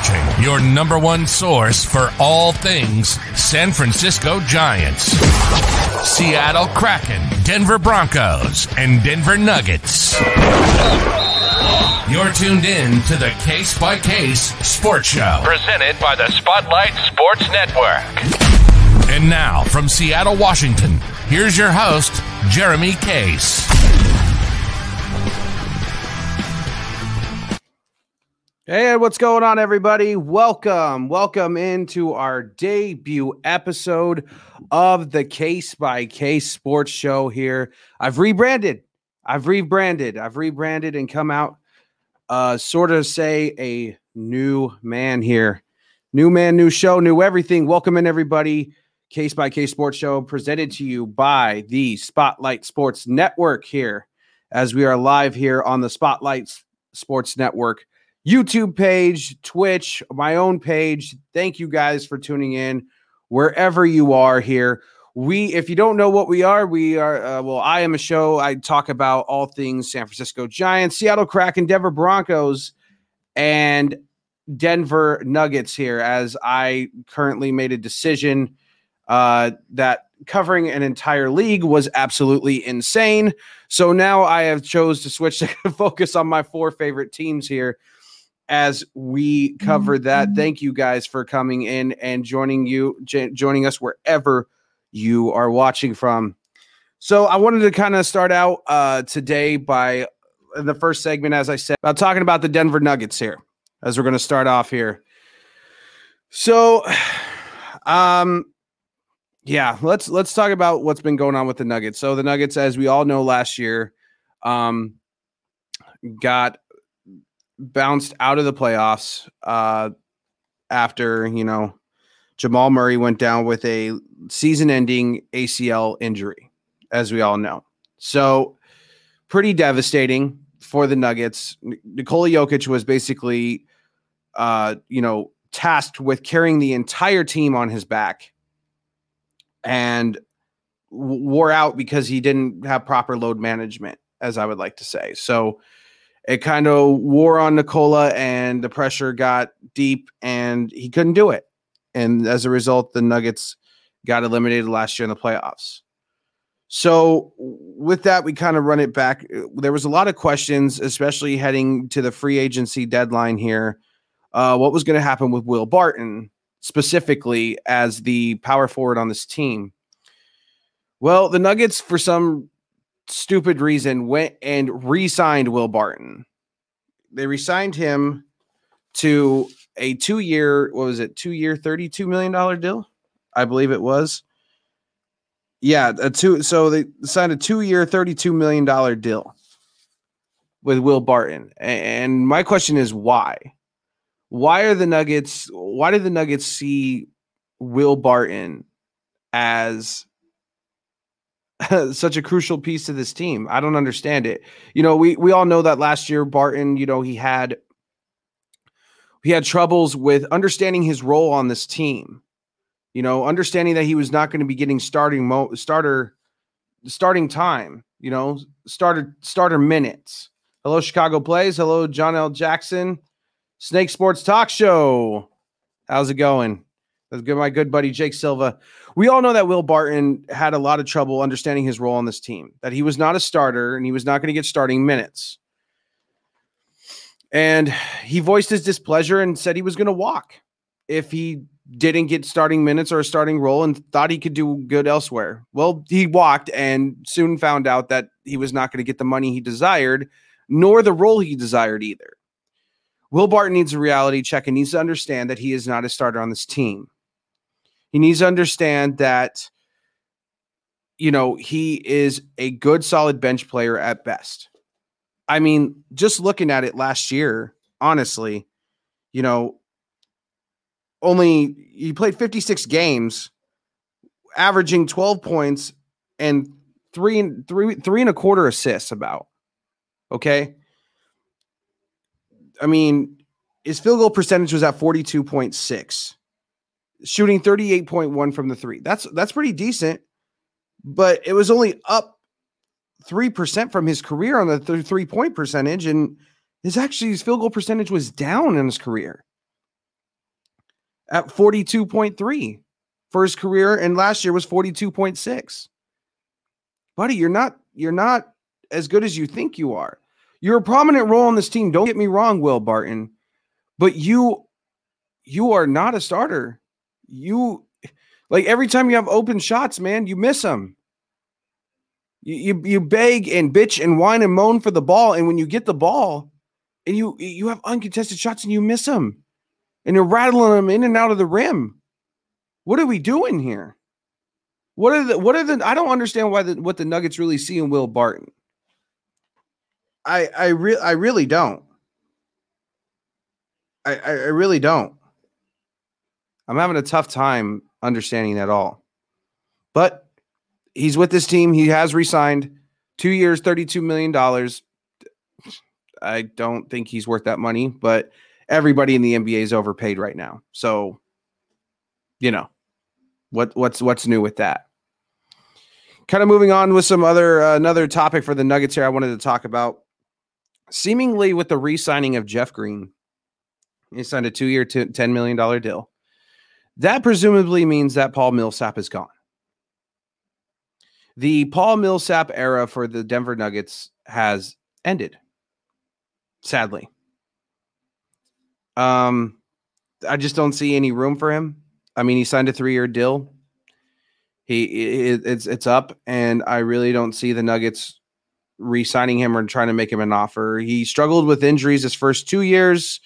watching your number one source for all things San Francisco Giants, Seattle Kraken, Denver Broncos, and Denver Nuggets. You're tuned in to the Case by Case Sports Show, presented by the Spotlight Sports Network. And now, from Seattle, Washington, here's your host, Jeremy Case. Hey, what's going on, everybody? Welcome, welcome into our debut episode of the Case by Case Sports Show here. I've rebranded, I've rebranded, I've rebranded and come out, uh, sort of say a new man here. New man, new show, new everything. Welcome in, everybody. Case by Case Sports Show presented to you by the Spotlight Sports Network here, as we are live here on the Spotlight Sports Network YouTube page, Twitch, my own page. Thank you guys for tuning in wherever you are here. We, if you don't know what we are, we are, uh, well, I am a show. I talk about all things San Francisco Giants, Seattle Kraken, Denver Broncos, and Denver Nuggets here, as I currently made a decision uh, that covering an entire league was absolutely insane. So now I have chose to switch to focus on my four favorite teams here as we cover that. Mm-hmm. Thank you guys for coming in and joining you j- joining us wherever you are watching from. So I wanted to kind of start out uh, today by in the first segment, as I said, about talking about the Denver Nuggets here, as we're going to start off here. So, um, yeah, let's let's talk about what's been going on with the Nuggets. So the Nuggets, as we all know, last year, um, got bounced out of the playoffs uh, after you know Jamal Murray went down with a season-ending ACL injury, as we all know. So pretty devastating for the Nuggets. Nikola Jokic was basically, uh, you know, tasked with carrying the entire team on his back, and wore out because he didn't have proper load management, as I would like to say. So it kind of wore on Nikola and the pressure got deep and he couldn't do it. And as a result, the Nuggets got eliminated last year in the playoffs. So with that, we kind of run it back. There was a lot of questions, especially heading to the free agency deadline here. Uh, what was going to happen with Will Barton specifically as the power forward on this team? Well, the Nuggets, for some stupid reason went and re-signed Will Barton. They re-signed him to a two-year, what was it, two-year, $32 million deal? I believe it was. Yeah, a two so they signed a two-year, $32 million deal with Will Barton. And my question is why? Why are the Nuggets, why did the Nuggets see Will Barton as such a crucial piece to this team. I don't understand it. You know, we we all know that last year Barton, you know, he had he had troubles with understanding his role on this team. You know, understanding that he was not going to be getting starting mo- starter starting time, you know, starter starter minutes. Hello Chicago Plays. Hello John L. Jackson. Snake Sports Talk Show. How's it going? That's good, my good buddy Jake Silva. We all know that Will Barton had a lot of trouble understanding his role on this team, that he was not a starter and he was not going to get starting minutes. And he voiced his displeasure and said he was going to walk if he didn't get starting minutes or a starting role and thought he could do good elsewhere. Well, he walked and soon found out that he was not going to get the money he desired, nor the role he desired either. Will Barton needs a reality check and needs to understand that he is not a starter on this team. He needs to understand that, you know, he is a good, solid bench player at best. I mean, just looking at it last year, honestly, you know, only he played 56 games, averaging 12 points and three and three three and a quarter assists about. Okay. I mean, his field goal percentage was at 42.6 shooting 38.1 from the three. That's that's pretty decent, but it was only up 3% from his career on the th- three point percentage. And his actually his field goal percentage was down in his career. at 42.3 for his career, and last year was 42.6. Buddy, you're not you're not as good as you think you are. You're a prominent role on this team. Don't get me wrong, Will Barton, but you you are not a starter. You like every time you have open shots, man, you miss them. You, you you beg and bitch and whine and moan for the ball, and when you get the ball, and you you have uncontested shots and you miss them, and you're rattling them in and out of the rim. What are we doing here? What are the what are the I don't understand why the what the Nuggets really see in Will Barton. I I re- I really don't. I, I I really don't. I'm having a tough time understanding that all. But he's with this team. He has resigned two years, $32 million. I don't think he's worth that money, but everybody in the NBA is overpaid right now. So, you know, what what's what's new with that? Kind of moving on with some other uh, another topic for the Nuggets here I wanted to talk about. Seemingly with the re-signing of Jeff Green, he signed a two-year, $10 million deal. That presumably means that Paul Millsap is gone. The Paul Millsap era for the Denver Nuggets has ended. Sadly. Um I just don't see any room for him. I mean, he signed a 3-year deal. He it, it's it's up and I really don't see the Nuggets re-signing him or trying to make him an offer. He struggled with injuries his first 2 years.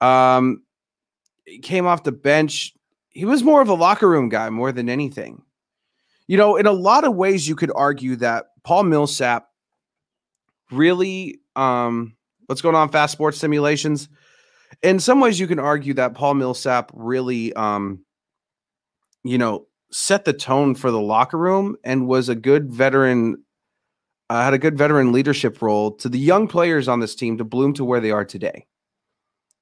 Um came off the bench. He was more of a locker room guy more than anything. You know, in a lot of ways, you could argue that Paul Millsap really, um, what's going on, fast sports simulations. In some ways, you can argue that Paul Millsap really, um, you know, set the tone for the locker room and was a good veteran, uh, had a good veteran leadership role to the young players on this team to bloom to where they are today.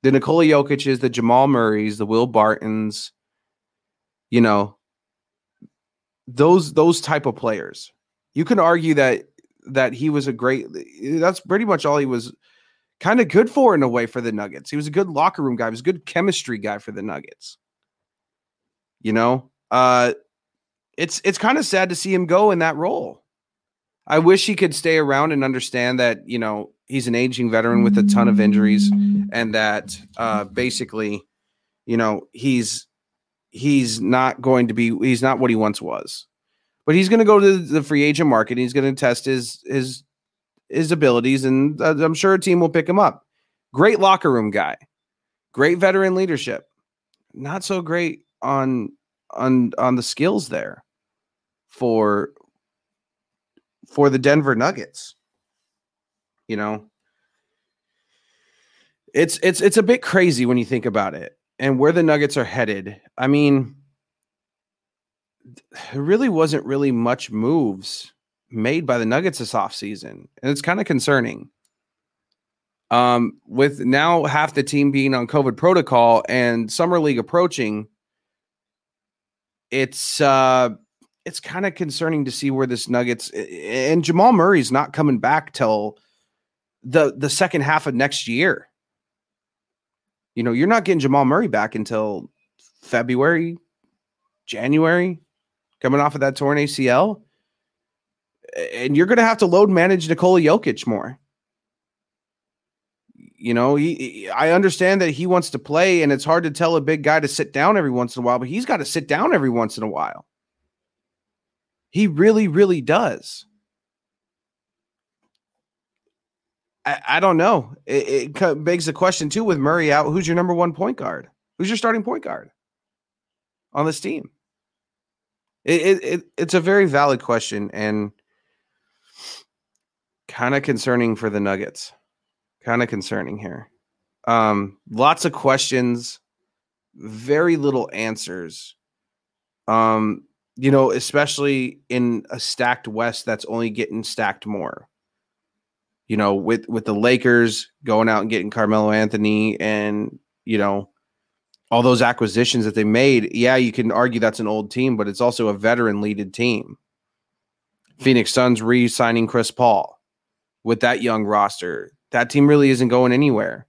The Nikola Jokic's, the Jamal Murray's, the Will Bartons, you know, those those type of players. You can argue that that he was a great that's pretty much all he was kind of good for in a way for the Nuggets. He was a good locker room guy, he was a good chemistry guy for the Nuggets. You know, uh it's it's kind of sad to see him go in that role. I wish he could stay around and understand that, you know, he's an aging veteran with a ton of injuries and that uh basically, you know, he's he's not going to be he's not what he once was. But he's going to go to the free agent market. he's going to test his his his abilities, and uh, I'm sure a team will pick him up. Great locker room guy, great veteran leadership. Not so great on on on the skills there for for the Denver Nuggets. You know, it's it's it's a bit crazy when you think about it and where the Nuggets are headed, I mean, there really wasn't really much moves made by the Nuggets this offseason. And it's kind of concerning. Um, with now half the team being on COVID protocol and summer league approaching, it's uh it's kind of concerning to see where this Nuggets and Jamal Murray's not coming back till the the second half of next year. You know, you're not getting Jamal Murray back until February, January, coming off of that torn ACL. And you're going to have to load manage Nikola Jokic more. You know, he, I understand that he wants to play, and it's hard to tell a big guy to sit down every once in a while, but he's got to sit down every once in a while. He really, really does. I, I don't know. It, it begs the question too with Murray out. Who's your number one point guard? Who's your starting point guard on this team? It, it, it it's a very valid question and kind of concerning for the Nuggets. Kind of concerning here. Um, lots of questions, very little answers. Um, you know, especially in a stacked West that's only getting stacked more you know, with with the Lakers going out and getting Carmelo Anthony and you know all those acquisitions that they made, yeah, you can argue that's an old team, but it's also a veteran leaded team. Phoenix Suns re-signing Chris Paul with that young roster. That team really isn't going anywhere.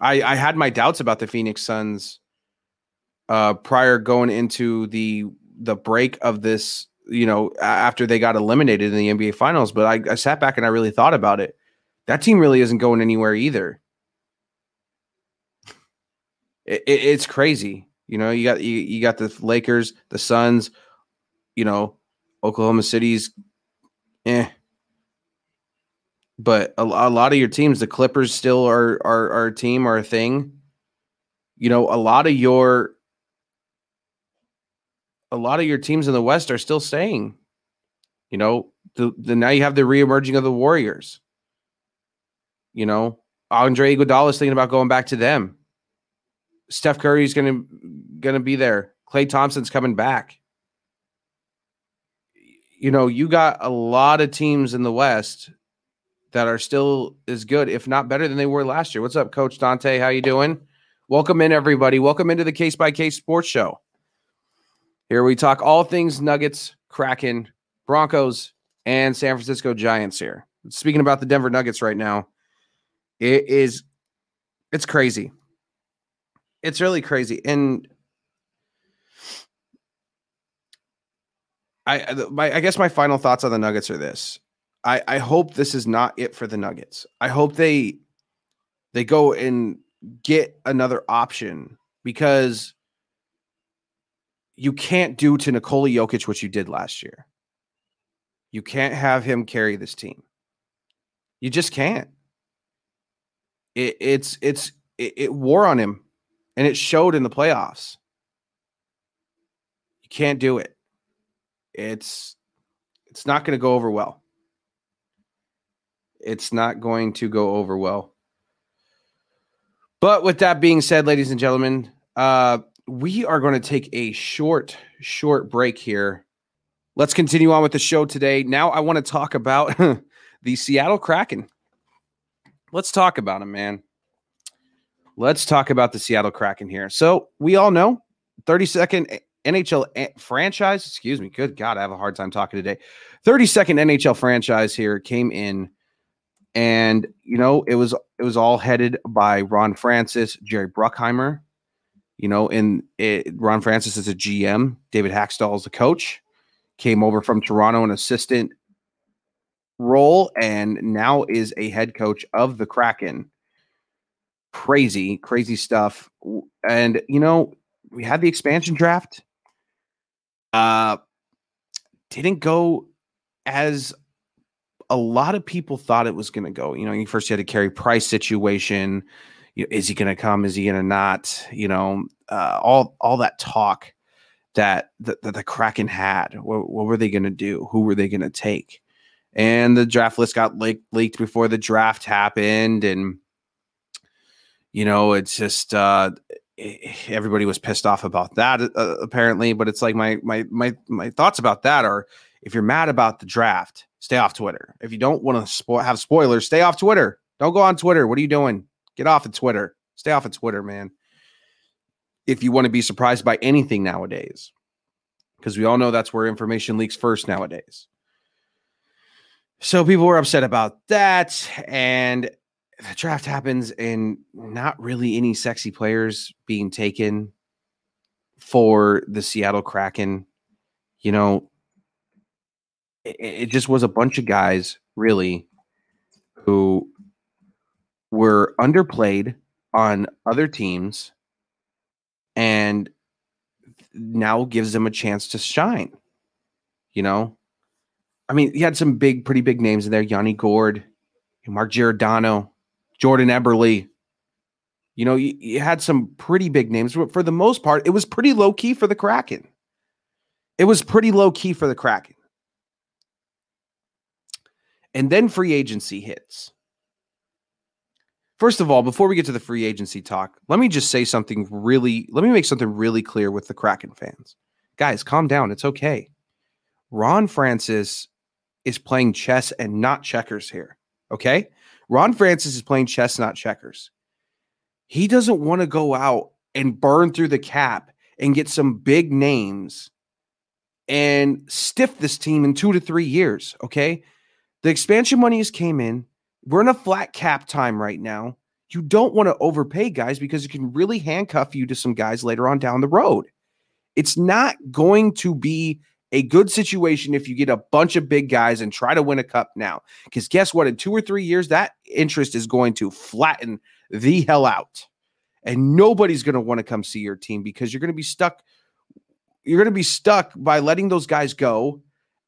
I, I had my doubts about the Phoenix Suns uh, prior going into the the break of this, you know, after they got eliminated in the NBA Finals. But I, I sat back and I really thought about it. That team really isn't going anywhere either. It, it, it's crazy. You know, you got you, you got the Lakers, the Suns, you know, Oklahoma City's eh. But a, a lot of your teams, the Clippers still are are, are a team or a thing. You know, a lot of your a lot of your teams in the West are still staying. You know, the, the now you have the reemerging of the Warriors. You know, Andre Iguodala is thinking about going back to them. Steph Curry's gonna gonna be there. Klay Thompson's coming back. You know, you got a lot of teams in the West that are still as good, if not better than they were last year. What's up, Coach Dante? How you doing? Welcome in, everybody. Welcome into the Case by Case Sports Show. Here we talk all things Nuggets, Kraken, Broncos, and San Francisco Giants here. Speaking about the Denver Nuggets right now, it is it's crazy. It's really crazy. And I my I guess my final thoughts on the Nuggets are this. I I hope this is not it for the Nuggets. I hope they they go and get another option because you can't do to Nikola Jokic what you did last year. You can't have him carry this team. You just can't. It, it's it's it, it wore on him, and it showed in the playoffs. You can't do it. It's it's not going to go over well. It's not going to go over well. But with that being said, ladies and gentlemen, uh, we are going to take a short, short break here. Let's continue on with the show today. Now, I want to talk about the Seattle Kraken. Let's talk about them, man. Let's talk about the Seattle Kraken here. So, we all know 32nd NHL eh, franchise, excuse me. Good God, I have a hard time talking today. 32nd NHL franchise here came in and you know, it was it was all headed by Ron Francis, Jerry Bruckheimer, you know, and it, Ron Francis is a GM, David Hakstol is the coach, came over from Toronto, an assistant role, and now is a head coach of the Kraken. Crazy, crazy stuff. And you know, we had the expansion draft. Uh didn't go as a lot of people thought it was going to go. You know, you first had a Carey Price situation you know, is he going to come? Is he going to not? You know, uh, all all that talk that the, that the Kraken had. What, what were they going to do? Who were they going to take? And the draft list got leaked, leaked before the draft happened, and you know, it's just uh, everybody was pissed off about that uh, apparently. But it's like my my my my thoughts about that are: if you're mad about the draft, stay off Twitter. If you don't want to spo- have spoilers, stay off Twitter. Don't go on Twitter. What are you doing? Get off of Twitter. Stay off of Twitter, man. If you want to be surprised by anything nowadays, because we all know that's where information leaks first nowadays. So people were upset about that. And the draft happens and not really any sexy players being taken for the Seattle Kraken. You know, it, it just was a bunch of guys really who were underplayed on other teams and now gives them a chance to shine. You know, I mean, he had some big, pretty big names in there Yanni Gourde, Mark Giordano, Jordan Eberle. You know, you, you had some pretty big names, but for the most part, it was pretty low key for the Kraken. It was pretty low key for the Kraken. And then free agency hits. First of all, before we get to the free agency talk, let me just say something really, let me make something really clear with the Kraken fans. Guys, calm down. It's okay. Ron Francis is playing chess and not checkers here. Okay. Ron Francis is playing chess, not checkers. He doesn't want to go out and burn through the cap and get some big names and stiff this team in two to three years. Okay. The expansion money has came in. We're in a flat cap time right now. you don't want to overpay guys because it can really handcuff you to some guys later on down the road. It's not going to be a good situation if you get a bunch of big guys and try to win a cup now. Because guess what? In two or three years, that interest is going to flatten the hell out. And nobody's going to want to come see your team because you're going to be stuck. You're going to be stuck by letting those guys go.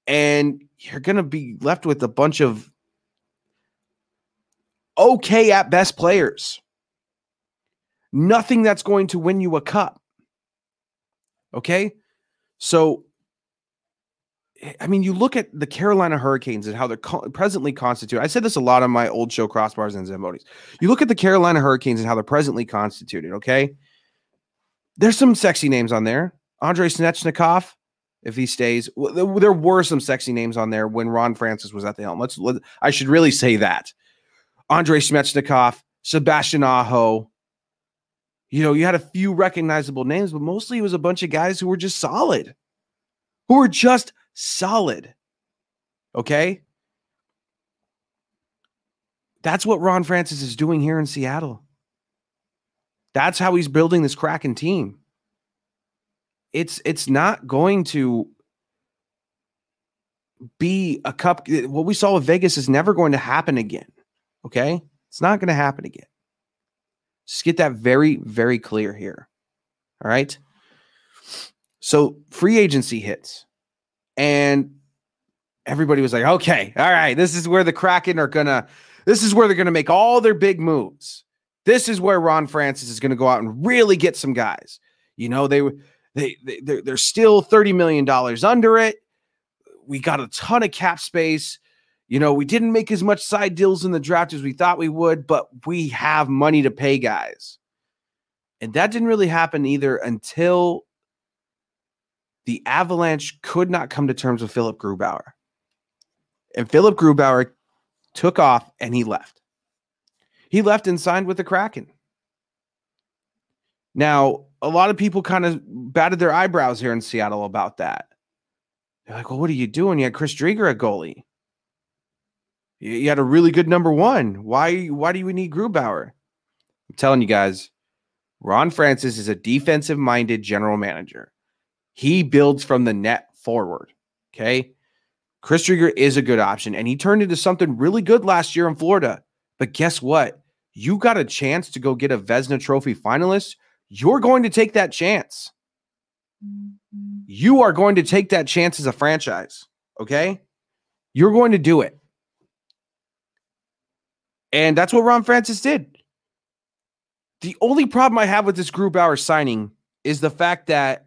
And you're going to be left with a bunch of okay at best players. Nothing that's going to win you a cup. Okay. So I mean, you look at the Carolina Hurricanes and how they're co- presently constituted. I said this a lot on my old show, Crossbars and Zambonis. You look at the Carolina Hurricanes and how they're presently constituted. Okay, there's some sexy names on there. Andrei Svechnikov, if he stays, there were some sexy names on there when Ron Francis was at the helm. Let's. Let, I should really say that. Andrei Svechnikov, Sebastian Aho. You know, you had a few recognizable names, but mostly it was a bunch of guys who were just solid, who were just solid. Okay. That's what Ron Francis is doing here in Seattle. That's how he's building this Kraken team. It's it's not going to be a cup. What we saw with Vegas is never going to happen again. Okay. It's not going to happen again. Just get that very, very clear here. All right. So free agency hits. And everybody was like, okay, all right, this is where the Kraken are gonna, this is where they're gonna make all their big moves. This is where Ron Francis is gonna go out and really get some guys. You know, they they, they they're, they're still $30 million under it. We got a ton of cap space. You know, we didn't make as much side deals in the draft as we thought we would, but we have money to pay guys. And that didn't really happen either until the Avalanche could not come to terms with Philip Grubauer. And Philip Grubauer took off and he left. He left and signed with the Kraken. Now, a lot of people kind of batted their eyebrows here in Seattle about that. They're like, well, what are you doing? You had Chris Driedger at goalie. You had a really good number one. Why, why do we need Grubauer? I'm telling you guys, Ron Francis is a defensive minded general manager. He builds from the net forward. Okay. Chris Driedger is a good option, and he turned into something really good last year in Florida. But guess what? You got a chance to go get a Vezina Trophy finalist. You're going to take that chance. Mm-hmm. You are going to take that chance as a franchise. Okay. You're going to do it. And that's what Ron Francis did. The only problem I have with this Grubauer signing is the fact that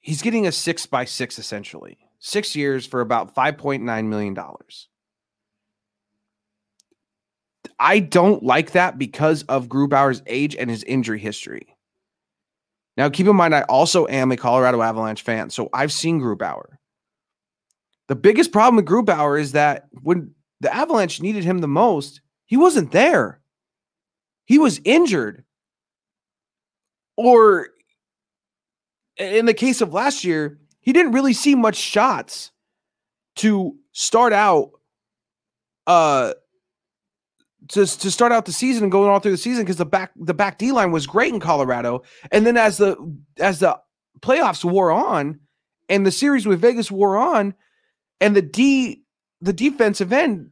he's getting a six by six essentially, six years for about $5.9 million. I don't like that because of Grubauer's age and his injury history. Now, keep in mind, I also am a Colorado Avalanche fan, so I've seen Grubauer. The biggest problem with Grubauer is that when the Avalanche needed him the most, he wasn't there. He was injured. Or in the case of last year, he didn't really see much shots to start out uh to, to start out the season and going all through the season because the back the back D line was great in Colorado. And then as the as the playoffs wore on and the series with Vegas wore on, and the D the defensive end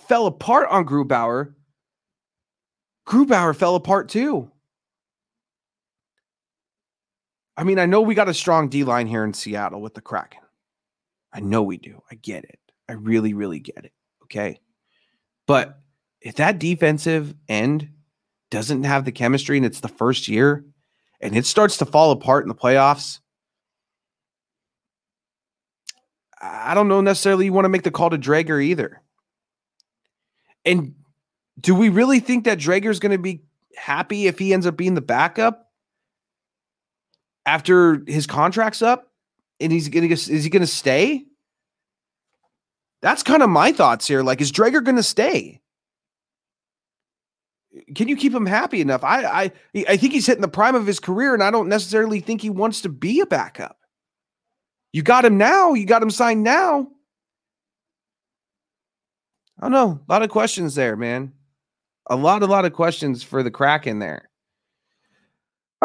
fell apart on Grubauer, Grubauer fell apart too. I mean, I know we got a strong D line here in Seattle with the Kraken. I know we do. I get it. I really, really get it. Okay. But if that defensive end doesn't have the chemistry and it's the first year and it starts to fall apart in the playoffs, I don't know necessarily you want to make the call to Driedger either. And do we really think that Driedger's going to be happy if he ends up being the backup? after his contract's up and he's gonna is he gonna stay? That's kind of my thoughts here. Like, is Driedger gonna stay? Can you keep him happy enough? I I I think he's hitting the prime of his career, and I don't necessarily think he wants to be a backup. You got him now. You got him signed now. I don't know. A lot of questions there, man. A lot, a lot of questions for the Kraken there.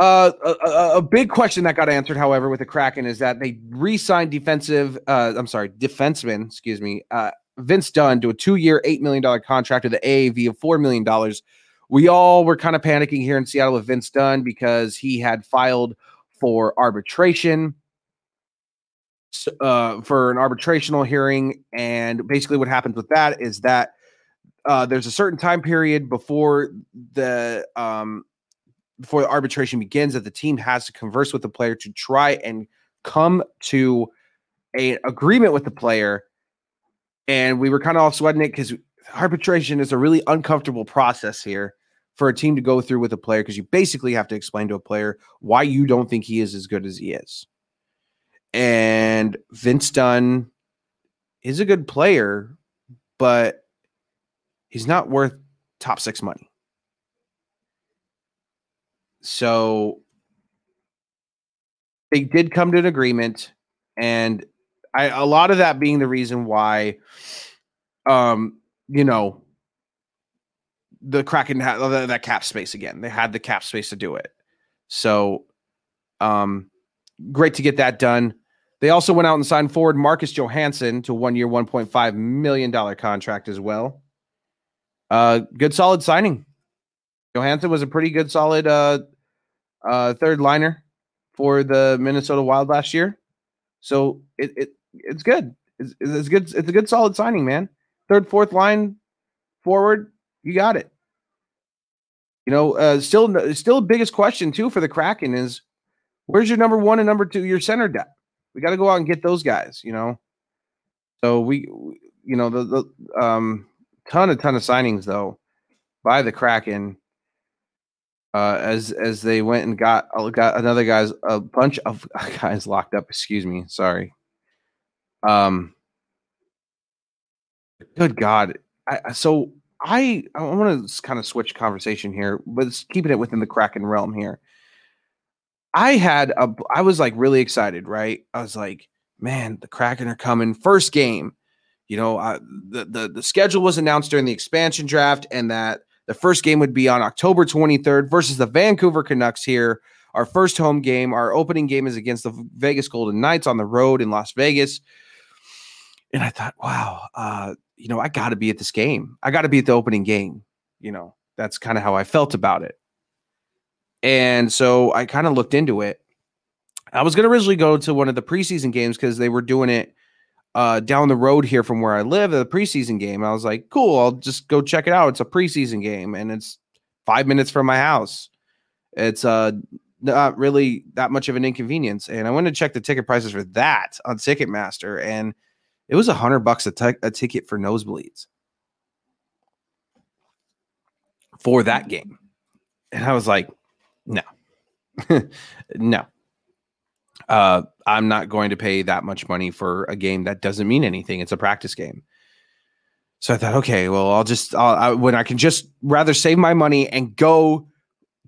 Uh, a, a, big question that got answered, however, with the Kraken is that they re-signed defensive. Uh, I'm sorry, defenseman. Excuse me. Uh, Vince Dunn to a two-year, eight million dollar contract with the AAV of four million dollars. We all were kind of panicking here in Seattle with Vince Dunn because he had filed for arbitration uh, for an arbitrational hearing. And basically, what happens with that is that uh, there's a certain time period before the um, before the arbitration begins that the team has to converse with the player to try and come to a agreement with the player. And we were kind of all sweating it because arbitration is a really uncomfortable process here for a team to go through with a player because you basically have to explain to a player why you don't think he is as good as he is. And Vince Dunn is a good player, but he's not worth top six money. So they did come to an agreement, and I a lot of that being the reason why, um, you know, the Kraken had that cap space again. They had the cap space to do it. So, um, great to get that done. They also went out and signed forward Marcus Johansson to one year, $1.5 million contract as well. Uh, good solid signing. Johansson was a pretty good solid uh, uh, third liner for the Minnesota Wild last year. So it, it it's good. It's, it's good. It's a good solid signing, man. Third, fourth line forward, you got it. You know, uh, still, still biggest question too for the Kraken is where's your number one and number two, your center depth? We got to go out and get those guys, you know. So we, you know, the the um ton a ton of signings though by the Kraken. Uh, as as they went and got uh, got another guys a bunch of guys locked up. Excuse me, sorry. Um, good God, I, so I I want to kind of switch conversation here, but keeping it within the Kraken realm here. I had a I was like really excited, right? I was like, man, the Kraken are coming. First game, you know, the, the the schedule was announced during the expansion draft, and that the first game would be on October 23rd versus the Vancouver Canucks here. Our first home game, our opening game is against the Vegas Golden Knights on the road in Las Vegas. And I thought, wow, uh, you know, I got to be at this game. I got to be at the opening game. You know, that's kind of how I felt about it. And so I kind of looked into it. I was going to originally go to one of the preseason games because they were doing it uh, down the road here from where I live, the preseason game. I was like, cool, I'll just go check it out. It's a preseason game and it's five minutes from my house. It's uh, not really that much of an inconvenience. And I went to check the ticket prices for that on Ticketmaster, and it was a hundred bucks a, ticket for nosebleeds for that game. And I was like, no, no. Uh, I'm not going to pay that much money for a game that doesn't mean anything. It's a practice game. So I thought, okay, well, I'll just I'll, I, when I can just rather save my money and go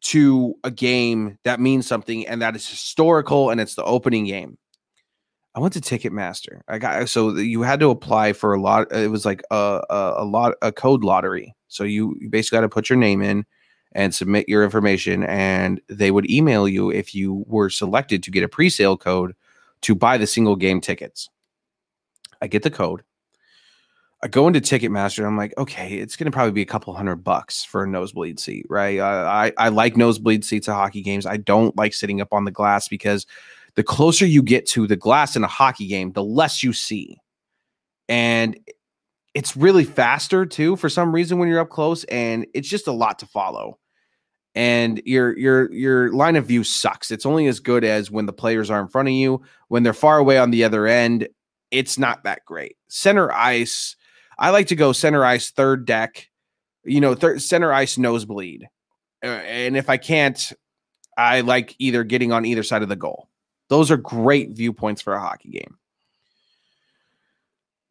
to a game that means something and that is historical and it's the opening game. I went to Ticketmaster. I got so you had to apply for a lot. It was like a a, a lot a code lottery. So you, you basically got to put your name in and submit your information and they would email you if you were selected to get a pre-sale code to buy the single game tickets. I get the code. I go into Ticketmaster and I'm like, okay, it's going to probably be a couple hundred bucks for a nosebleed seat, right? I, I like nosebleed seats at hockey games. I don't like sitting up on the glass because the closer you get to the glass in a hockey game, the less you see. And it's really faster too for some reason when you're up close and it's just a lot to follow and your your your line of view sucks. It's only as good as when the players are in front of you. When they're far away on the other end, it's not that great. Center ice, I like to go center ice third deck, you know, center ice nosebleed. Uh, and if I can't, I like either getting on either side of the goal. Those are great viewpoints for a hockey game.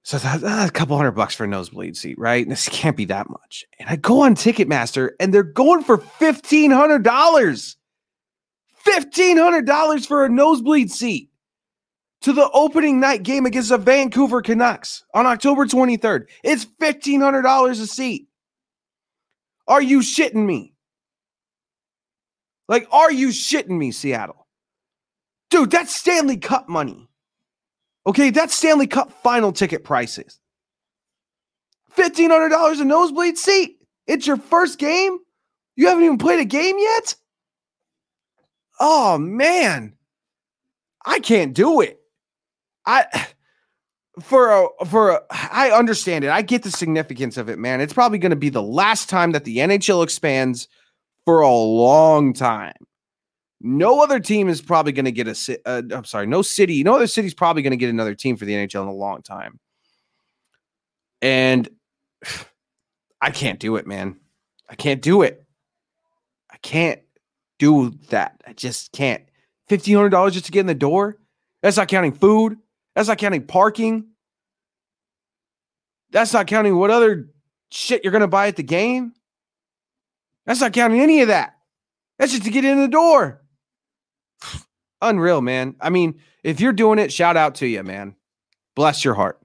So that's ah, a couple hundred bucks for a nosebleed seat, right? This can't be that much. And I go on Ticketmaster and they're going for $1,500. $1,500 for a nosebleed seat to the opening night game against the Vancouver Canucks on October 23rd. It's $1,500 a seat. Are you shitting me? Like, are you shitting me, Seattle? Dude, that's Stanley Cup money. Okay, that's Stanley Cup final ticket prices. $1,500 a nosebleed seat. It's your first game. You haven't even played a game yet? Oh, man. I can't do it. I for a for a, I understand it. I get the significance of it, man. It's probably going to be the last time that the NHL expands for a long time. No other team is probably going to get a. Uh, I'm sorry, no city. No other city's probably going to get another team for the NHL in a long time. And I can't do it, man. I can't do it. I can't do that. I just can't. Fifteen hundred dollars just to get in the door. That's not counting food. That's not counting parking. That's not counting what other shit you're going to buy at the game. That's not counting any of that. That's just to get in the door. Unreal, man. I mean, if you're doing it, shout out to you, man. Bless your heart.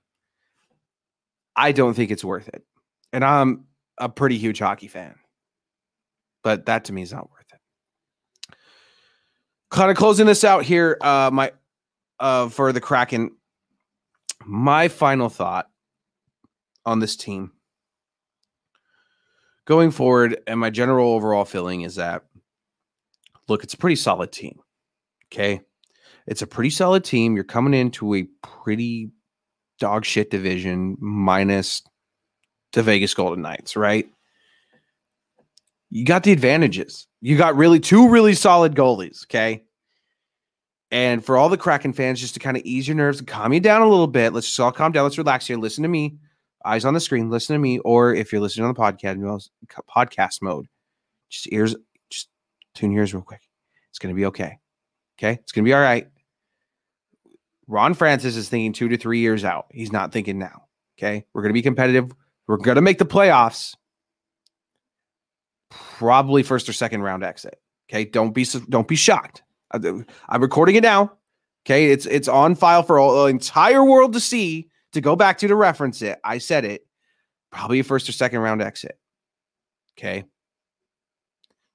I don't think it's worth it. And I'm a pretty huge hockey fan. But that to me is not worth it. Kind of closing this out here, uh, my uh, for the Kraken. My final thought on this team going forward, and my general overall feeling is that look, it's a pretty solid team. Okay. It's a pretty solid team. You're coming into a pretty dog shit division minus the Vegas Golden Knights, right? You got the advantages. You got really two really solid goalies. Okay. And for all the Kraken fans, just to kind of ease your nerves and calm you down a little bit, let's just all calm down. Let's relax here. Listen to me. Eyes on the screen. Listen to me. Or if you're listening on the podcast, podcast mode, just ears, just tune your ears real quick. It's going to be okay. Okay. It's going to be all right. Ron Francis is thinking two to three years out. He's not thinking now. Okay. We're going to be competitive. We're going to make the playoffs. Probably first or second round exit. Okay. Don't be, don't be shocked. Uh, I'm recording it now. Okay, it's it's on file for all, the entire world to see to go back to to reference it. I said it. Probably a first or second round exit. Okay.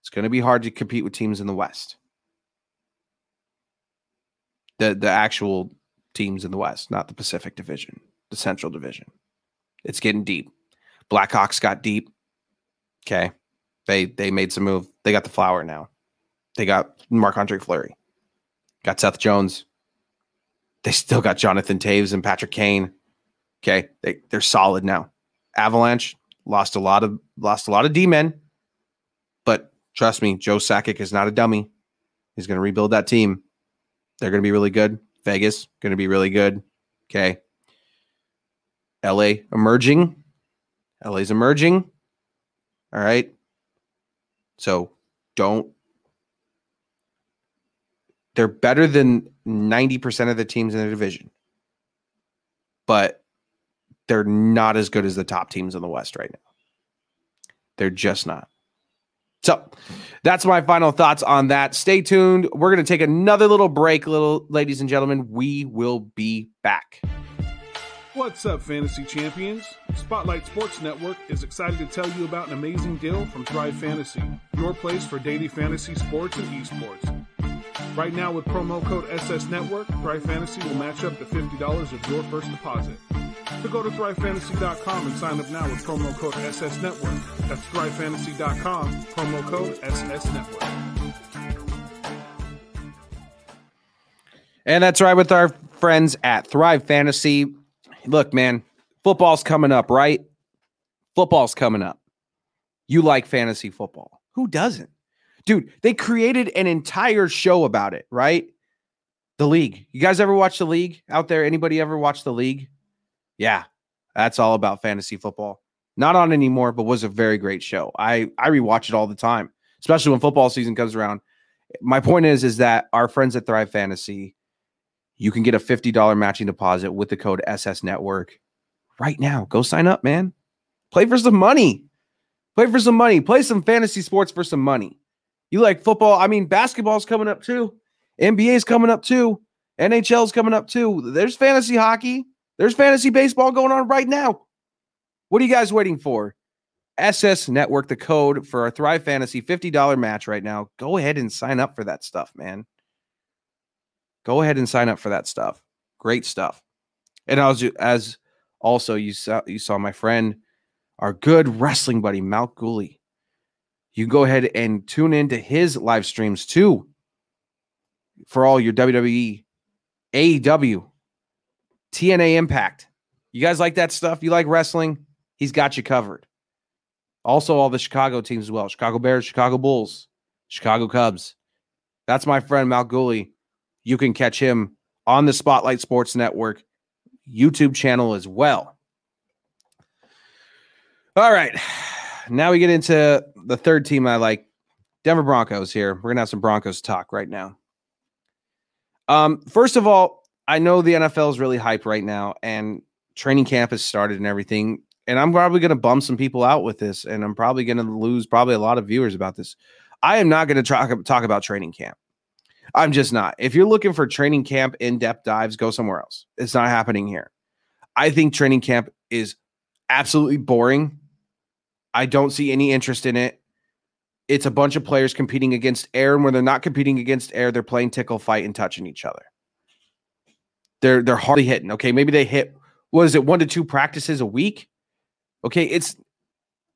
It's going to be hard to compete with teams in the West. The the actual teams in the West, not the Pacific Division, the Central Division. It's getting deep. Blackhawks got deep. Okay. They they made some move. They got the flower now. They got Marc Andre Fleury, got Seth Jones. They still got Jonathan Toews and Patrick Kane. Okay, they they're solid now. Avalanche lost a lot of lost a lot of D men, but trust me, Joe Sakic is not a dummy. He's going to rebuild that team. They're going to be really good. Vegas going to be really good. Okay. LA emerging. LA's emerging. All right. So don't they're better than 90% of the teams in the division. But they're not as good as the top teams in the West right now. They're just not. So that's my final thoughts on that. Stay tuned. We're going to take another little break, little ladies and gentlemen. We will be back. What's up, fantasy champions? Spotlight Sports Network is excited to tell you about an amazing deal from Thrive Fantasy, your place for daily fantasy sports and esports. Right now, with promo code SS Network, Thrive Fantasy will match up to $50 of your first deposit. So go to thrivefantasy.com and sign up now with promo code SS Network. That's thrivefantasy.com, promo code SS Network. And that's right with our friends at Thrive Fantasy. Look, man, football's coming up, right? Football's coming up. You like fantasy football. Who doesn't? Dude, they created an entire show about it, right? The league. You guys ever watch the league out there? Anybody ever watch the league? Yeah, that's all about fantasy football. Not on anymore, but was a very great show. I I rewatch it all the time, especially when football season comes around. My point is, is that our friends at Thrive Fantasy, you can get a fifty dollar matching deposit with the code SS Network right now. Go sign up, man. Play for some money. Play for some money. Play some fantasy sports for some money. You like football? I mean, basketball's coming up too. NBA's coming up too. NHL's coming up too. There's fantasy hockey. There's fantasy baseball going on right now. What are you guys waiting for? SS Network, the code for our Thrive Fantasy $50 match right now. Go ahead and sign up for that stuff, man. Go ahead and sign up for that stuff. Great stuff. And I was as also you saw you saw my friend, our good wrestling buddy Mal Gooley. You go ahead and tune into his live streams too for all your WWE, AEW, TNA Impact. You guys like that stuff? You like wrestling? He's got you covered. Also, all the Chicago teams as well Chicago Bears, Chicago Bulls, Chicago Cubs. That's my friend Mal Gooley. You can catch him on the Spotlight Sports Network YouTube channel as well. All right. Now we get into the third team I like Denver Broncos here. We're going to have some Broncos talk right now. Um, first of all, I know the NFL is really hyped right now and training camp has started and everything and I'm probably going to bum some people out with this, and I'm probably going to lose probably a lot of viewers about this. I am not going to talk talk about training camp. I'm just not. If you're looking for training camp in depth dives, go somewhere else. It's not happening here. I think training camp is absolutely boring. I don't see any interest in it. It's a bunch of players competing against air, and when they're not competing against air, they're playing tickle fight and touching each other. They're they're hardly hitting. Okay, maybe they hit. What is it? One to two practices a week. Okay, it's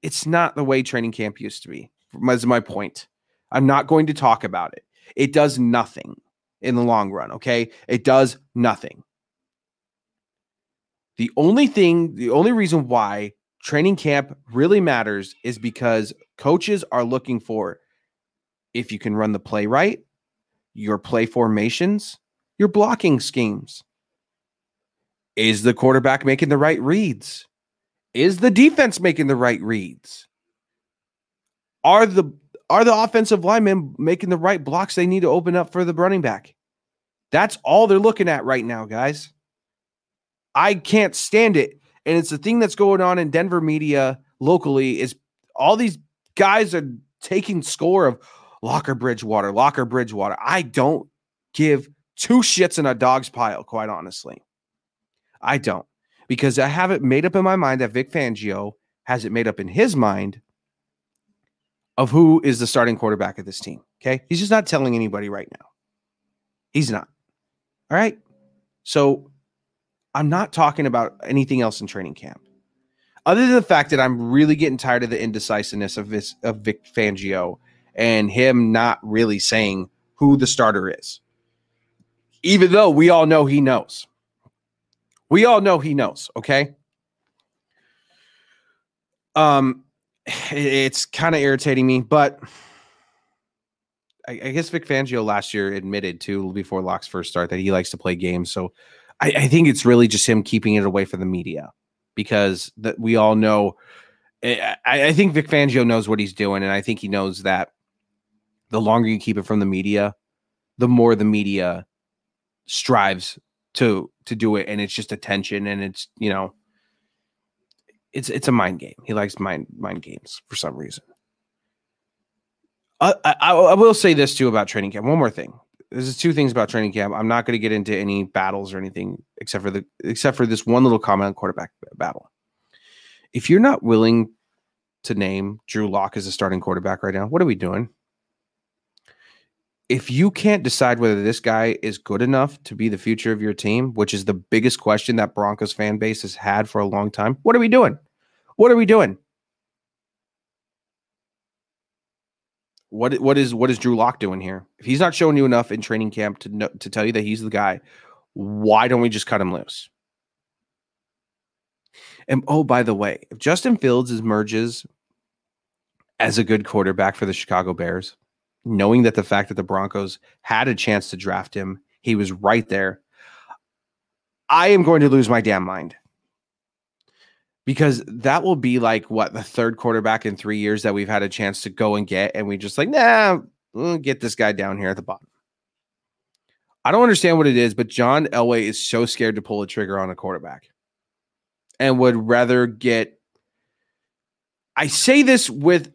it's not the way training camp used to be. Is my point. I'm not going to talk about it. It does nothing in the long run. Okay, it does nothing. The only thing, the only reason why training camp really matters is because coaches are looking for if you can run the play right, your play formations, your blocking schemes. Is the quarterback making the right reads? Is the defense making the right reads? Are the are the offensive linemen making the right blocks they need to open up for the running back? That's all they're looking at right now, guys. I can't stand it. And it's the thing that's going on in Denver media locally is all these guys are taking score of Lock or Bridgewater, Lock or Bridgewater. I don't give two shits in a dog's pile, quite honestly. I don't because I have it made up in my mind that Vic Fangio has it made up in his mind of who is the starting quarterback of this team. Okay. He's just not telling anybody right now. He's not. All right. So I'm not talking about anything else in training camp. Other than the fact that I'm really getting tired of the indecisiveness of this of Vic Fangio and him not really saying who the starter is. Even though we all know he knows. We all know he knows, okay? Um it's kind of irritating me, but I, I, guess Vic Fangio last year admitted to before Lock's first start that he likes to play games. So I, I think it's really just him keeping it away from the media because that we all know. Eh, I, I think Vic Fangio knows what he's doing, and I think he knows that the longer you keep it from the media, the more the media strives to to do it and it's just attention and it's you know it's it's a mind game. He likes mind mind games for some reason. Uh, I, I, I will say this too about training camp. One more thing. There's two things about training camp. I'm not going to get into any battles or anything except for the except for this one little comment on quarterback battle. If you're not willing to name Drew Lock as a starting quarterback right now what are we doing? If you can't decide whether this guy is good enough to be the future of your team, which is the biggest question that Broncos fan base has had for a long time, what are we doing? What are we doing? What what is what is Drew Lock doing here? If he's not showing you enough in training camp to know, to tell you that he's the guy, why don't we just cut him loose? And oh, by the way, if Justin Fields emerges as a good quarterback for the Chicago Bears, knowing that the fact that the Broncos had a chance to draft him, he was right there. I am going to lose my damn mind because that will be like what the third quarterback in three years that we've had a chance to go and get, and we just like, nah, we'll get this guy down here at the bottom. I don't understand what it is, but John Elway is so scared to pull a trigger on a quarterback and would rather get. I say this with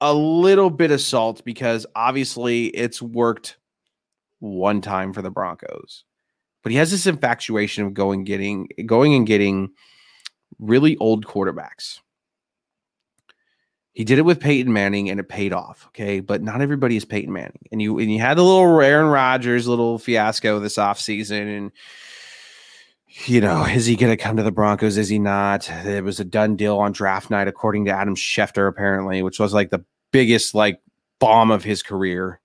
a little bit of salt because obviously it's worked one time for the Broncos. But he has this infatuation of going getting going and getting really old quarterbacks. He did it with Peyton Manning and it paid off. Okay. But not everybody is Peyton Manning. And you and you had the little Aaron Rodgers little fiasco this offseason. And you know, is he gonna come to the Broncos? Is he not? It was a done deal on draft night, according to Adam Schefter, apparently, which was like the biggest like bomb of his career.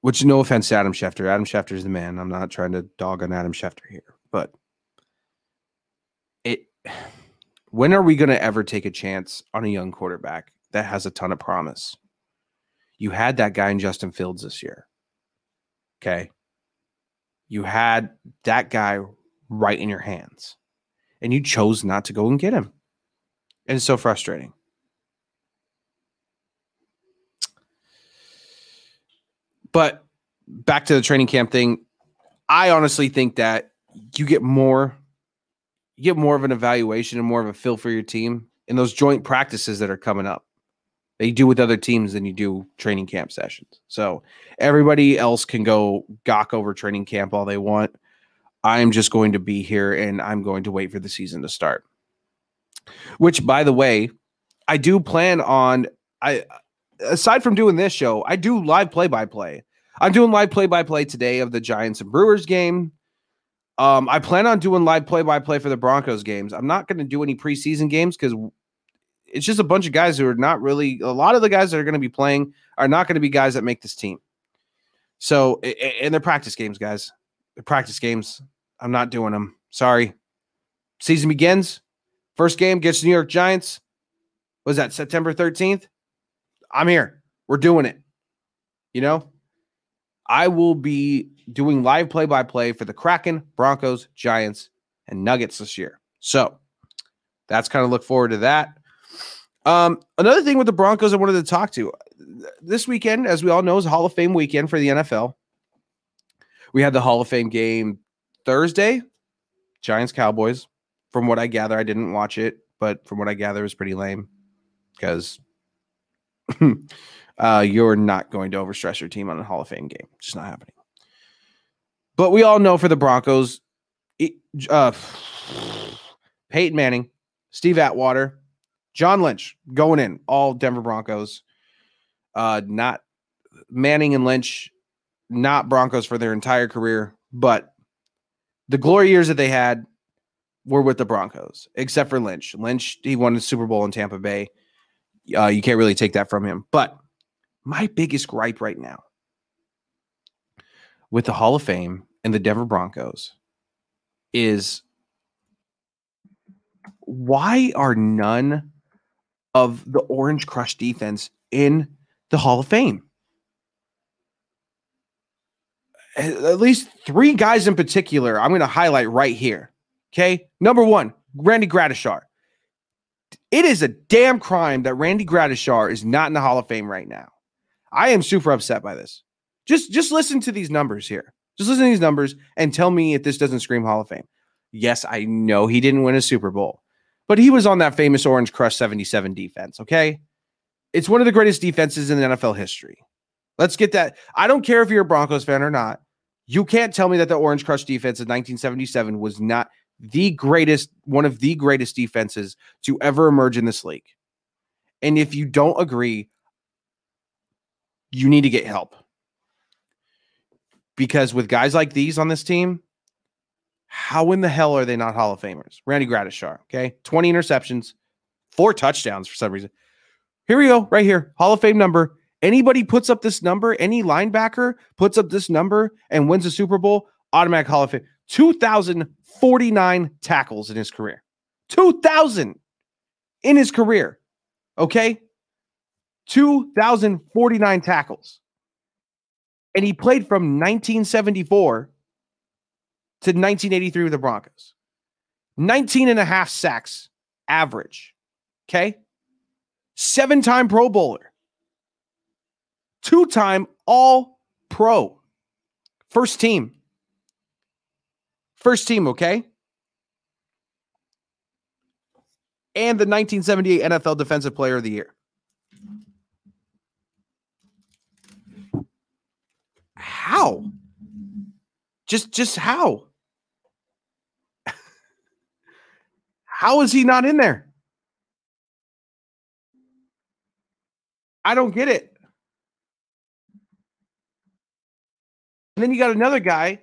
Which no offense to Adam Schefter. Adam Schefter is the man. I'm not trying to dog on Adam Schefter here, but when are we going to ever take a chance on a young quarterback that has a ton of promise? You had that guy in Justin Fields this year. Okay. You had that guy right in your hands, and you chose not to go and get him. And it's so frustrating. But back to the training camp thing, I honestly think that you get more you get more of an evaluation and more of a feel for your team in those joint practices that are coming up that you do with other teams than you do training camp sessions. So everybody else can go gawk over training camp all they want. I'm just going to be here and I'm going to wait for the season to start. Which, by the way, I do plan on. I aside from doing this show, I do live play by play. I'm doing live play by play today of the Giants and Brewers game. Um, I plan on doing live play by play for the Broncos games. I'm not going to do any preseason games because it's just a bunch of guys who are not really. A lot of the guys that are going to be playing are not going to be guys that make this team. So, and they're practice games, guys. They're practice games. I'm not doing them. Sorry. Season begins. First game gets New York Giants. Was that September 13th? I'm here. We're doing it. You know, I will be doing live play by play for the Kraken, Broncos, Giants, and Nuggets this year. So that's kind of look forward to that. Um, another thing with the Broncos I wanted to talk to this weekend, as we all know, is Hall of Fame weekend for the NFL. We had the Hall of Fame game Thursday, Giants Cowboys. From what I gather, I didn't watch it, but from what I gather, it was pretty lame because uh, you're not going to overstress your team on a Hall of Fame game. It's just not happening. But we all know for the Broncos, uh, Peyton Manning, Steve Atwater, John Lynch going in, all Denver Broncos. Uh, not Manning and Lynch, not Broncos for their entire career, but the glory years that they had were with the Broncos, except for Lynch. Lynch, he won the Super Bowl in Tampa Bay. Uh, you can't really take that from him. But my biggest gripe right now with the Hall of Fame and the Denver Broncos is why are none of the Orange Crush defense in the Hall of Fame? At least three guys in particular, I'm going to highlight right here. Okay. Number one, Randy Gradishar. It is a damn crime that Randy Gradishar is not in the Hall of Fame right now. I am super upset by this. Just just listen to these numbers here. Just listen to these numbers and tell me if this doesn't scream Hall of Fame. Yes, I know he didn't win a Super Bowl, but he was on that famous Orange Crush 77 defense, okay? It's one of the greatest defenses in the NFL history. Let's get that. I don't care if you're a Broncos fan or not. You can't tell me that the Orange Crush defense in 1977 was not the greatest, one of the greatest defenses to ever emerge in this league. And if you don't agree, you need to get help because with guys like these on this team, how in the hell are they not Hall of Famers? Randy Gradishar, okay, twenty interceptions, four touchdowns for some reason. Here we go, right here, Hall of Fame number. Anybody puts up this number, any linebacker puts up this number and wins a Super Bowl, automatic Hall of Fame. 2,049 tackles in his career. 2,000 in his career. Okay. 2,049 tackles and he played from 1974 to 1983 with the Broncos. 19 and a half sacks average. Okay. Seven time Pro Bowler. Two time All Pro. First team. First team, okay? And the 1978 NFL Defensive Player of the Year. how? Just just how? how is he not in there? I don't get it. And then you got another guy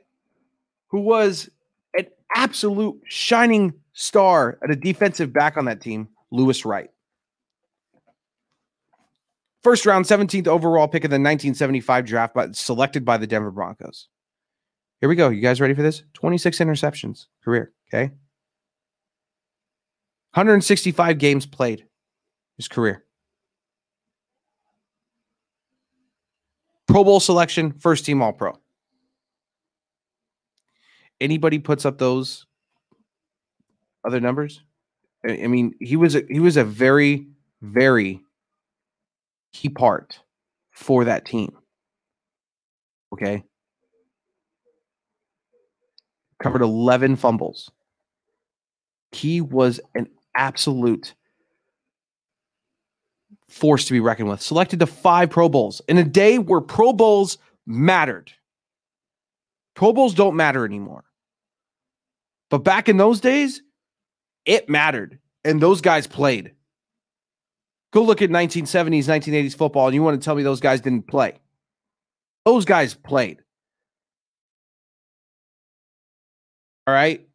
who was an absolute shining star at a defensive back on that team, Louis Wright. First round, 17th overall pick of the 1975 draft, but selected by the Denver Broncos. Here we go. You guys ready for this? 26 interceptions career. Okay. 165 games played his career. Pro Bowl selection, first team All Pro. Anybody puts up those other numbers? I mean, he was a, he was a very very key part for that team. Okay. Covered 11 fumbles. He was an absolute force to be reckoned with. Selected to five Pro Bowls in a day where Pro Bowls mattered. Pro Bowls don't matter anymore. But back in those days, it mattered. And those guys played. Go look at 1970s, 1980s football, and you want to tell me those guys didn't play. Those guys played. All right.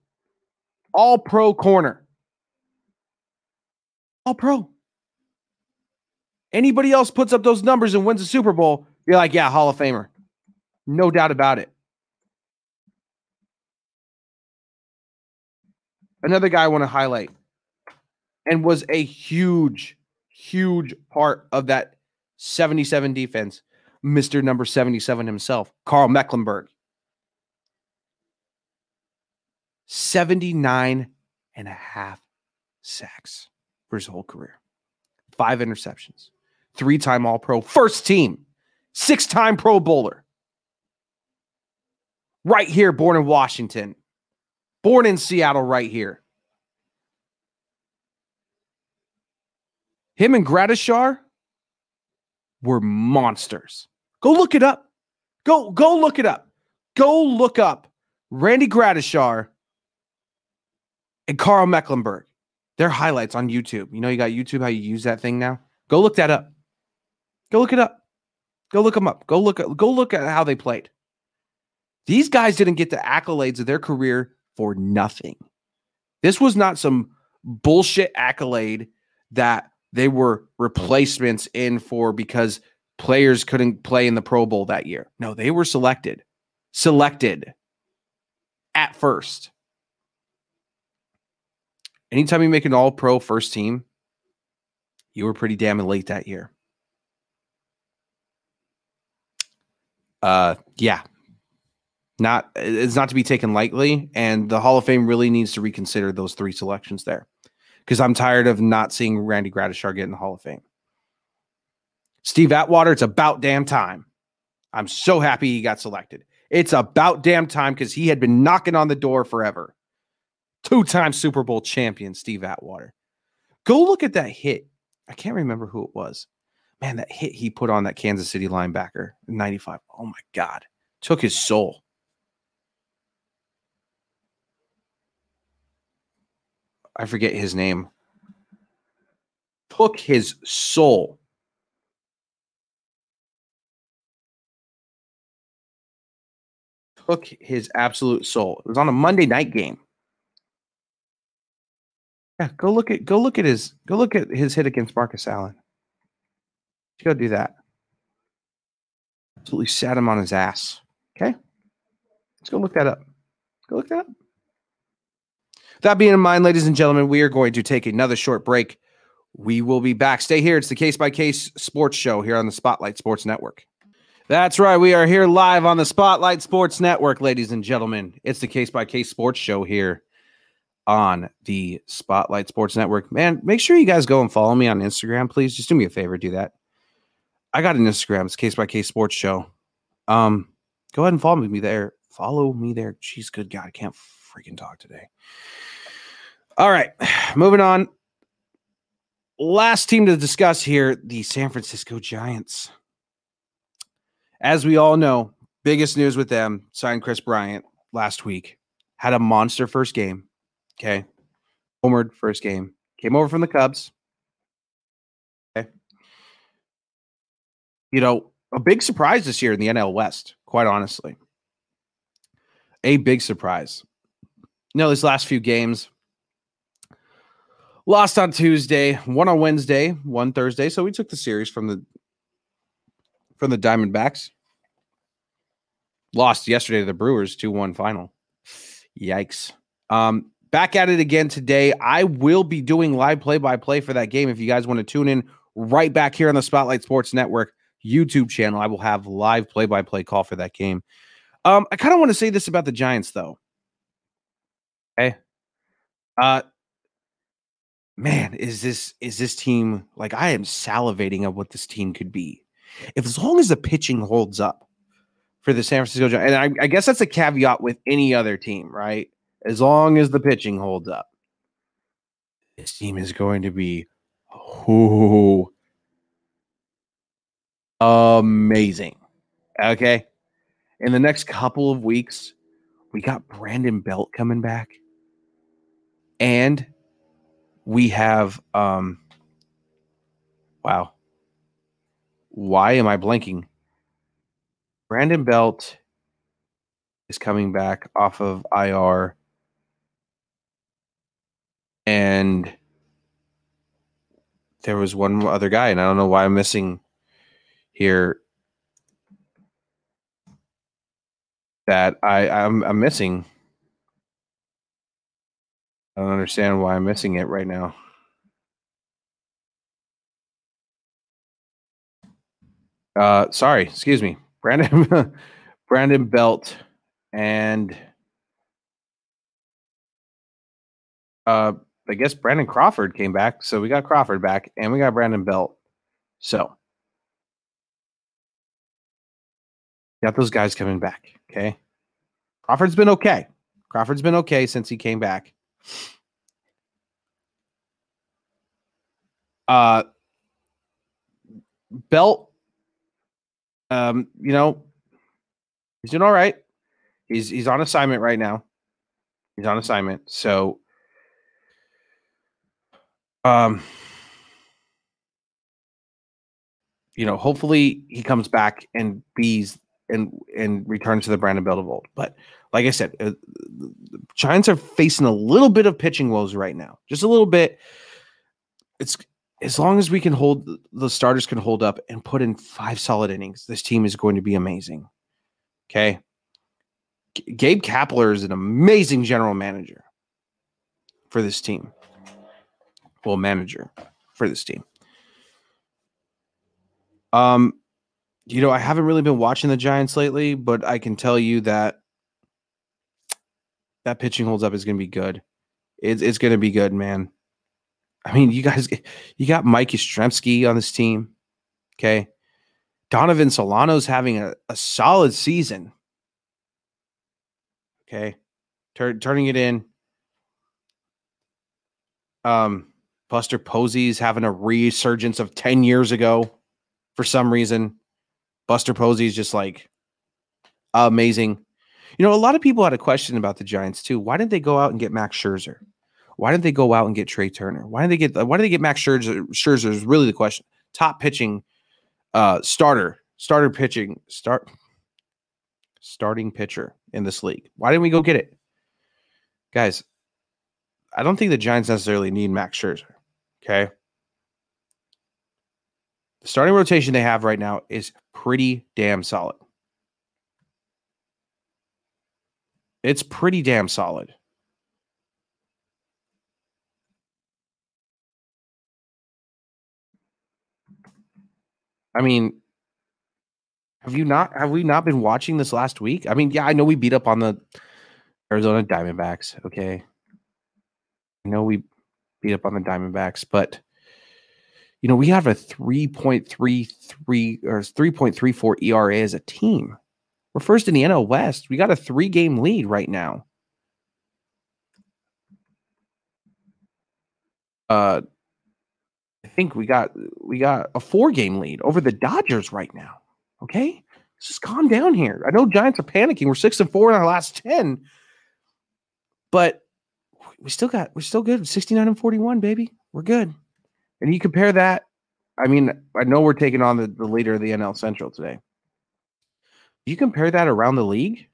All pro corner. All pro. Anybody else puts up those numbers and wins a Super Bowl, you're like, yeah, Hall of Famer. No doubt about it. Another guy I want to highlight and was a huge, huge part of that 77 defense, Mr. number 77 himself, Karl Mecklenburg. 79 and a half sacks for his whole career, five interceptions, three time All Pro, first team, six time Pro Bowler. Right here, born in Washington, born in Seattle, right here. Him and Gradishar were monsters. Go look it up. Go go look it up. Go look up Randy Gradishar and Karl Mecklenburg. Their highlights on YouTube. You know, you got YouTube, how you use that thing now. Go look that up. Go look it up. Go look them up. Go look at go look at how they played. These guys didn't get the accolades of their career for nothing. This was not some bullshit accolade that they were replacements in for because players couldn't play in the Pro Bowl that year. No, they were selected. Selected at first. Anytime you make an all pro first team, you were pretty damn late that year. Uh yeah. Not it's not to be taken lightly, and the Hall of Fame really needs to reconsider those three selections there. Because I'm tired of not seeing Randy Gradishar get in the Hall of Fame. Steve Atwater, it's about damn time. I'm so happy he got selected. It's about damn time because he had been knocking on the door forever two time Super Bowl champion, Steve Atwater. Go look at that hit. I can't remember who it was. Man, that hit he put on that Kansas City linebacker in 95. Oh my God. Took his soul. I forget his name. Took his soul. Took his absolute soul. It was on a Monday night game. Yeah, go look at go look at his go look at his hit against Marcus Allen. Go do that. Absolutely sat him on his ass. Okay, let's go look that up. Go look that up. That being in mind, ladies and gentlemen, we are going to take another short break. We will be back. Stay here. It's the Case by Case Sports Show here on the Spotlight Sports Network. That's right. We are here live on the Spotlight Sports Network, ladies and gentlemen. It's the Case by Case Sports Show here on the Spotlight Sports Network. Man, make sure you guys go and follow me on Instagram, please. Just do me a favor, do that. I got an Instagram, it's case by case sports show. Um, go ahead and follow me there. Follow me there. Jeez, good God, I can't freaking talk today. All right, moving on. Last team to discuss here the San Francisco Giants. As we all know, biggest news with them signed Kris Bryant last week. Had a monster first game Okay. Homered first game. Came over from the Cubs. Okay. you know, a big surprise this year in the NL West, quite honestly. A big surprise. You know, these last few games, lost on Tuesday, one on Wednesday, one Thursday. So we took the series from the from the Diamondbacks. Lost yesterday to the Brewers 2-1 final. Yikes. Um, back at it again today. I will be doing live play-by-play for that game. If you guys want to tune in right back here on the Spotlight Sports Network YouTube channel, I will have live play-by-play call for that game. Um, I kind of want to say this about the Giants, though. Okay. Uh man, is this is this team like I am salivating of what this team could be. If as long as the pitching holds up for the San Francisco Giants, and I, I guess that's a caveat with any other team, right? As long as the pitching holds up, this team is going to be ooh, amazing. Okay. In the next couple of weeks, we got Brandon Belt coming back. And we have um wow. Why am I blanking? Brandon Belt is coming back off of IR. And there was one other guy, and I don't know why I'm missing here that I I'm, I'm missing. I don't understand why I'm missing it right now. Uh, sorry, excuse me, Brandon Brandon Belt and uh, I guess Brandon Crawford came back, so we got Crawford back, and we got Brandon Belt. So got those guys coming back. Okay, Crawford's been okay. Crawford's been okay since he came back. Uh, Belt, um, you know, he's doing all right. He's he's on assignment right now. He's on assignment, so um, you know, hopefully he comes back and bees and and returns to the Brandon Belt of old. But like I said, uh, the Giants are facing a little bit of pitching woes right now, just a little bit. It's as long as we can hold the starters can hold up and put in five solid innings, this team is going to be amazing. Okay. G- Gabe Kapler is an amazing general manager for this team. Well, manager for this team. Um, you know, I haven't really been watching the Giants lately, but I can tell you that that pitching holds up is going to be good. It's it's going to be good, man. I mean, you guys, you got Mike Yastrzemski on this team. Okay. Donovan Solano's having a, a solid season. Okay. Tur- turning it in. Um, Buster Posey's having a resurgence of 10 years ago for some reason. Buster Posey is just like amazing. You know, a lot of people had a question about the Giants too. Why didn't they go out and get Max Scherzer? Why didn't they go out and get Trea Turner? Why did they get why did they get Max Scherzer? Scherzer is really the question. Top pitching uh starter, starter pitching, start starting pitcher in this league. Why didn't we go get it? Guys, I don't think the Giants necessarily need Max Scherzer. Okay. The starting rotation they have right now is pretty damn solid. It's pretty damn solid. I mean, have you not have we not been watching this last week? I mean, yeah, I know we beat up on the Arizona Diamondbacks, okay? I know we beat up on the Diamondbacks, but you know, we have a 3.33 or 3.34 ERA as a team. We're first in the NL West. We got a three game lead right now. Uh, I think we got we got a four game lead over the Dodgers right now. Okay, just calm down here. I know Giants are panicking. We're six and four in our last ten, but we still got we're still good. Sixty nine and forty one, baby. We're good. And you compare that I mean, I know we're taking on the, the leader of the NL Central today. You compare that around the league?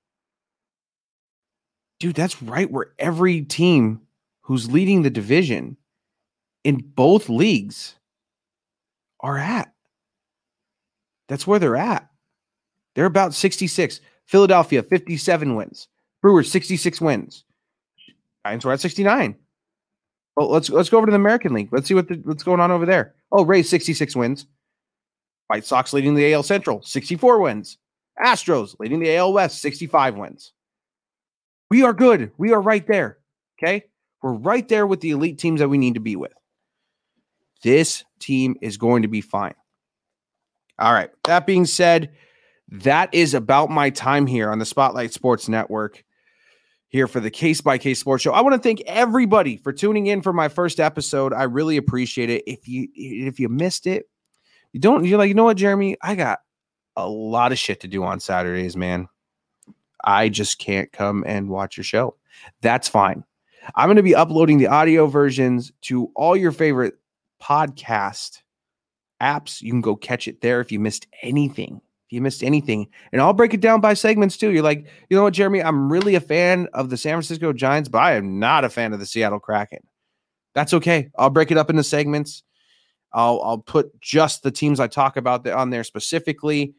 Dude, that's right where every team who's leading the division in both leagues are at. That's where they're at. They're about 66. Philadelphia, 57 wins. Brewers, 66 wins. Giants were at 69. Well, let's let's go over to the American League. Let's see what the, what's going on over there. Oh, Rays 66 wins. White Sox leading the AL Central, 64 wins. Astros leading the AL West, 65 wins. We are good. We are right there. Okay? We're right there with the elite teams that we need to be with. This team is going to be fine. All right. That being said, that is about my time here on the Spotlight Sports Network here for the Case by Case Sports Show. I want to thank everybody for tuning in for my first episode. I really appreciate it. If you if you missed it, you don't you're like, you know what, Jeremy? I got a lot of shit to do on Saturdays, man. I just can't come and watch your show. That's fine. I'm going to be uploading the audio versions to all your favorite podcast apps. You can go catch it there if you missed anything you missed anything. And I'll break it down by segments too. You're like, you know what, Jeremy? I'm really a fan of the San Francisco Giants, but I am not a fan of the Seattle Kraken. That's okay. I'll break it up into segments. I'll I'll put just the teams I talk about on there specifically.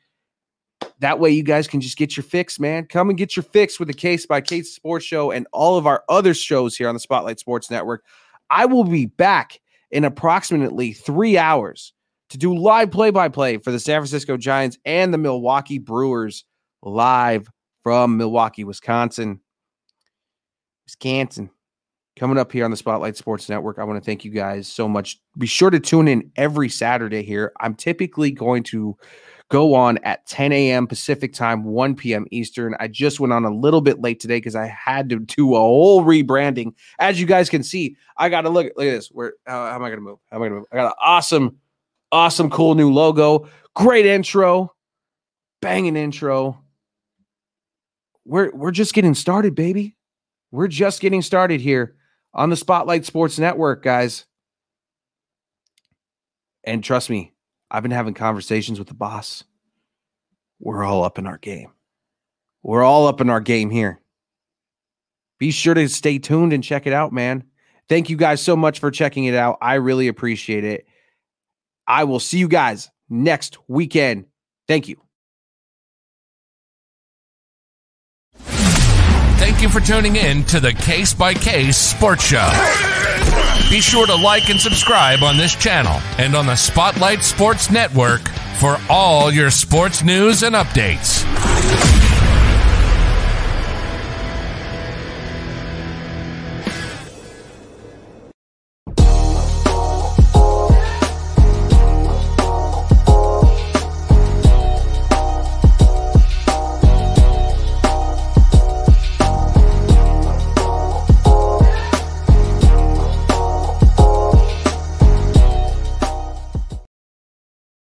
That way, you guys can just get your fix, man. Come and get your fix with the Case by Case Sports Show and all of our other shows here on the Spotlight Sports Network. I will be back in approximately three hours to do live play by play for the San Francisco Giants and the Milwaukee Brewers live from Milwaukee, Wisconsin. Wisconsin. Coming up here on the Spotlight Sports Network, I want to thank you guys so much. Be sure to tune in every Saturday here. I'm typically going to go on at 10 a.m. Pacific time, 1 p.m. Eastern. I just went on a little bit late today because I had to do a whole rebranding. As you guys can see, I got to look, look at this. Where how, how am I going to move? How am I going to move? I got an awesome Awesome, cool new logo. Great intro. Banging intro. We're we're just getting started, baby. We're just getting started here on the Spotlight Sports Network, guys. And trust me, I've been having conversations with the boss. We're all up in our game. We're all up in our game here. Be sure to stay tuned and check it out, man. Thank you guys so much for checking it out. I really appreciate it. I will see you guys next weekend. Thank you. Thank you for tuning in to the Case by Case Sports Show. Be sure to like and subscribe on this channel and on the Spotlight Sports Network for all your sports news and updates.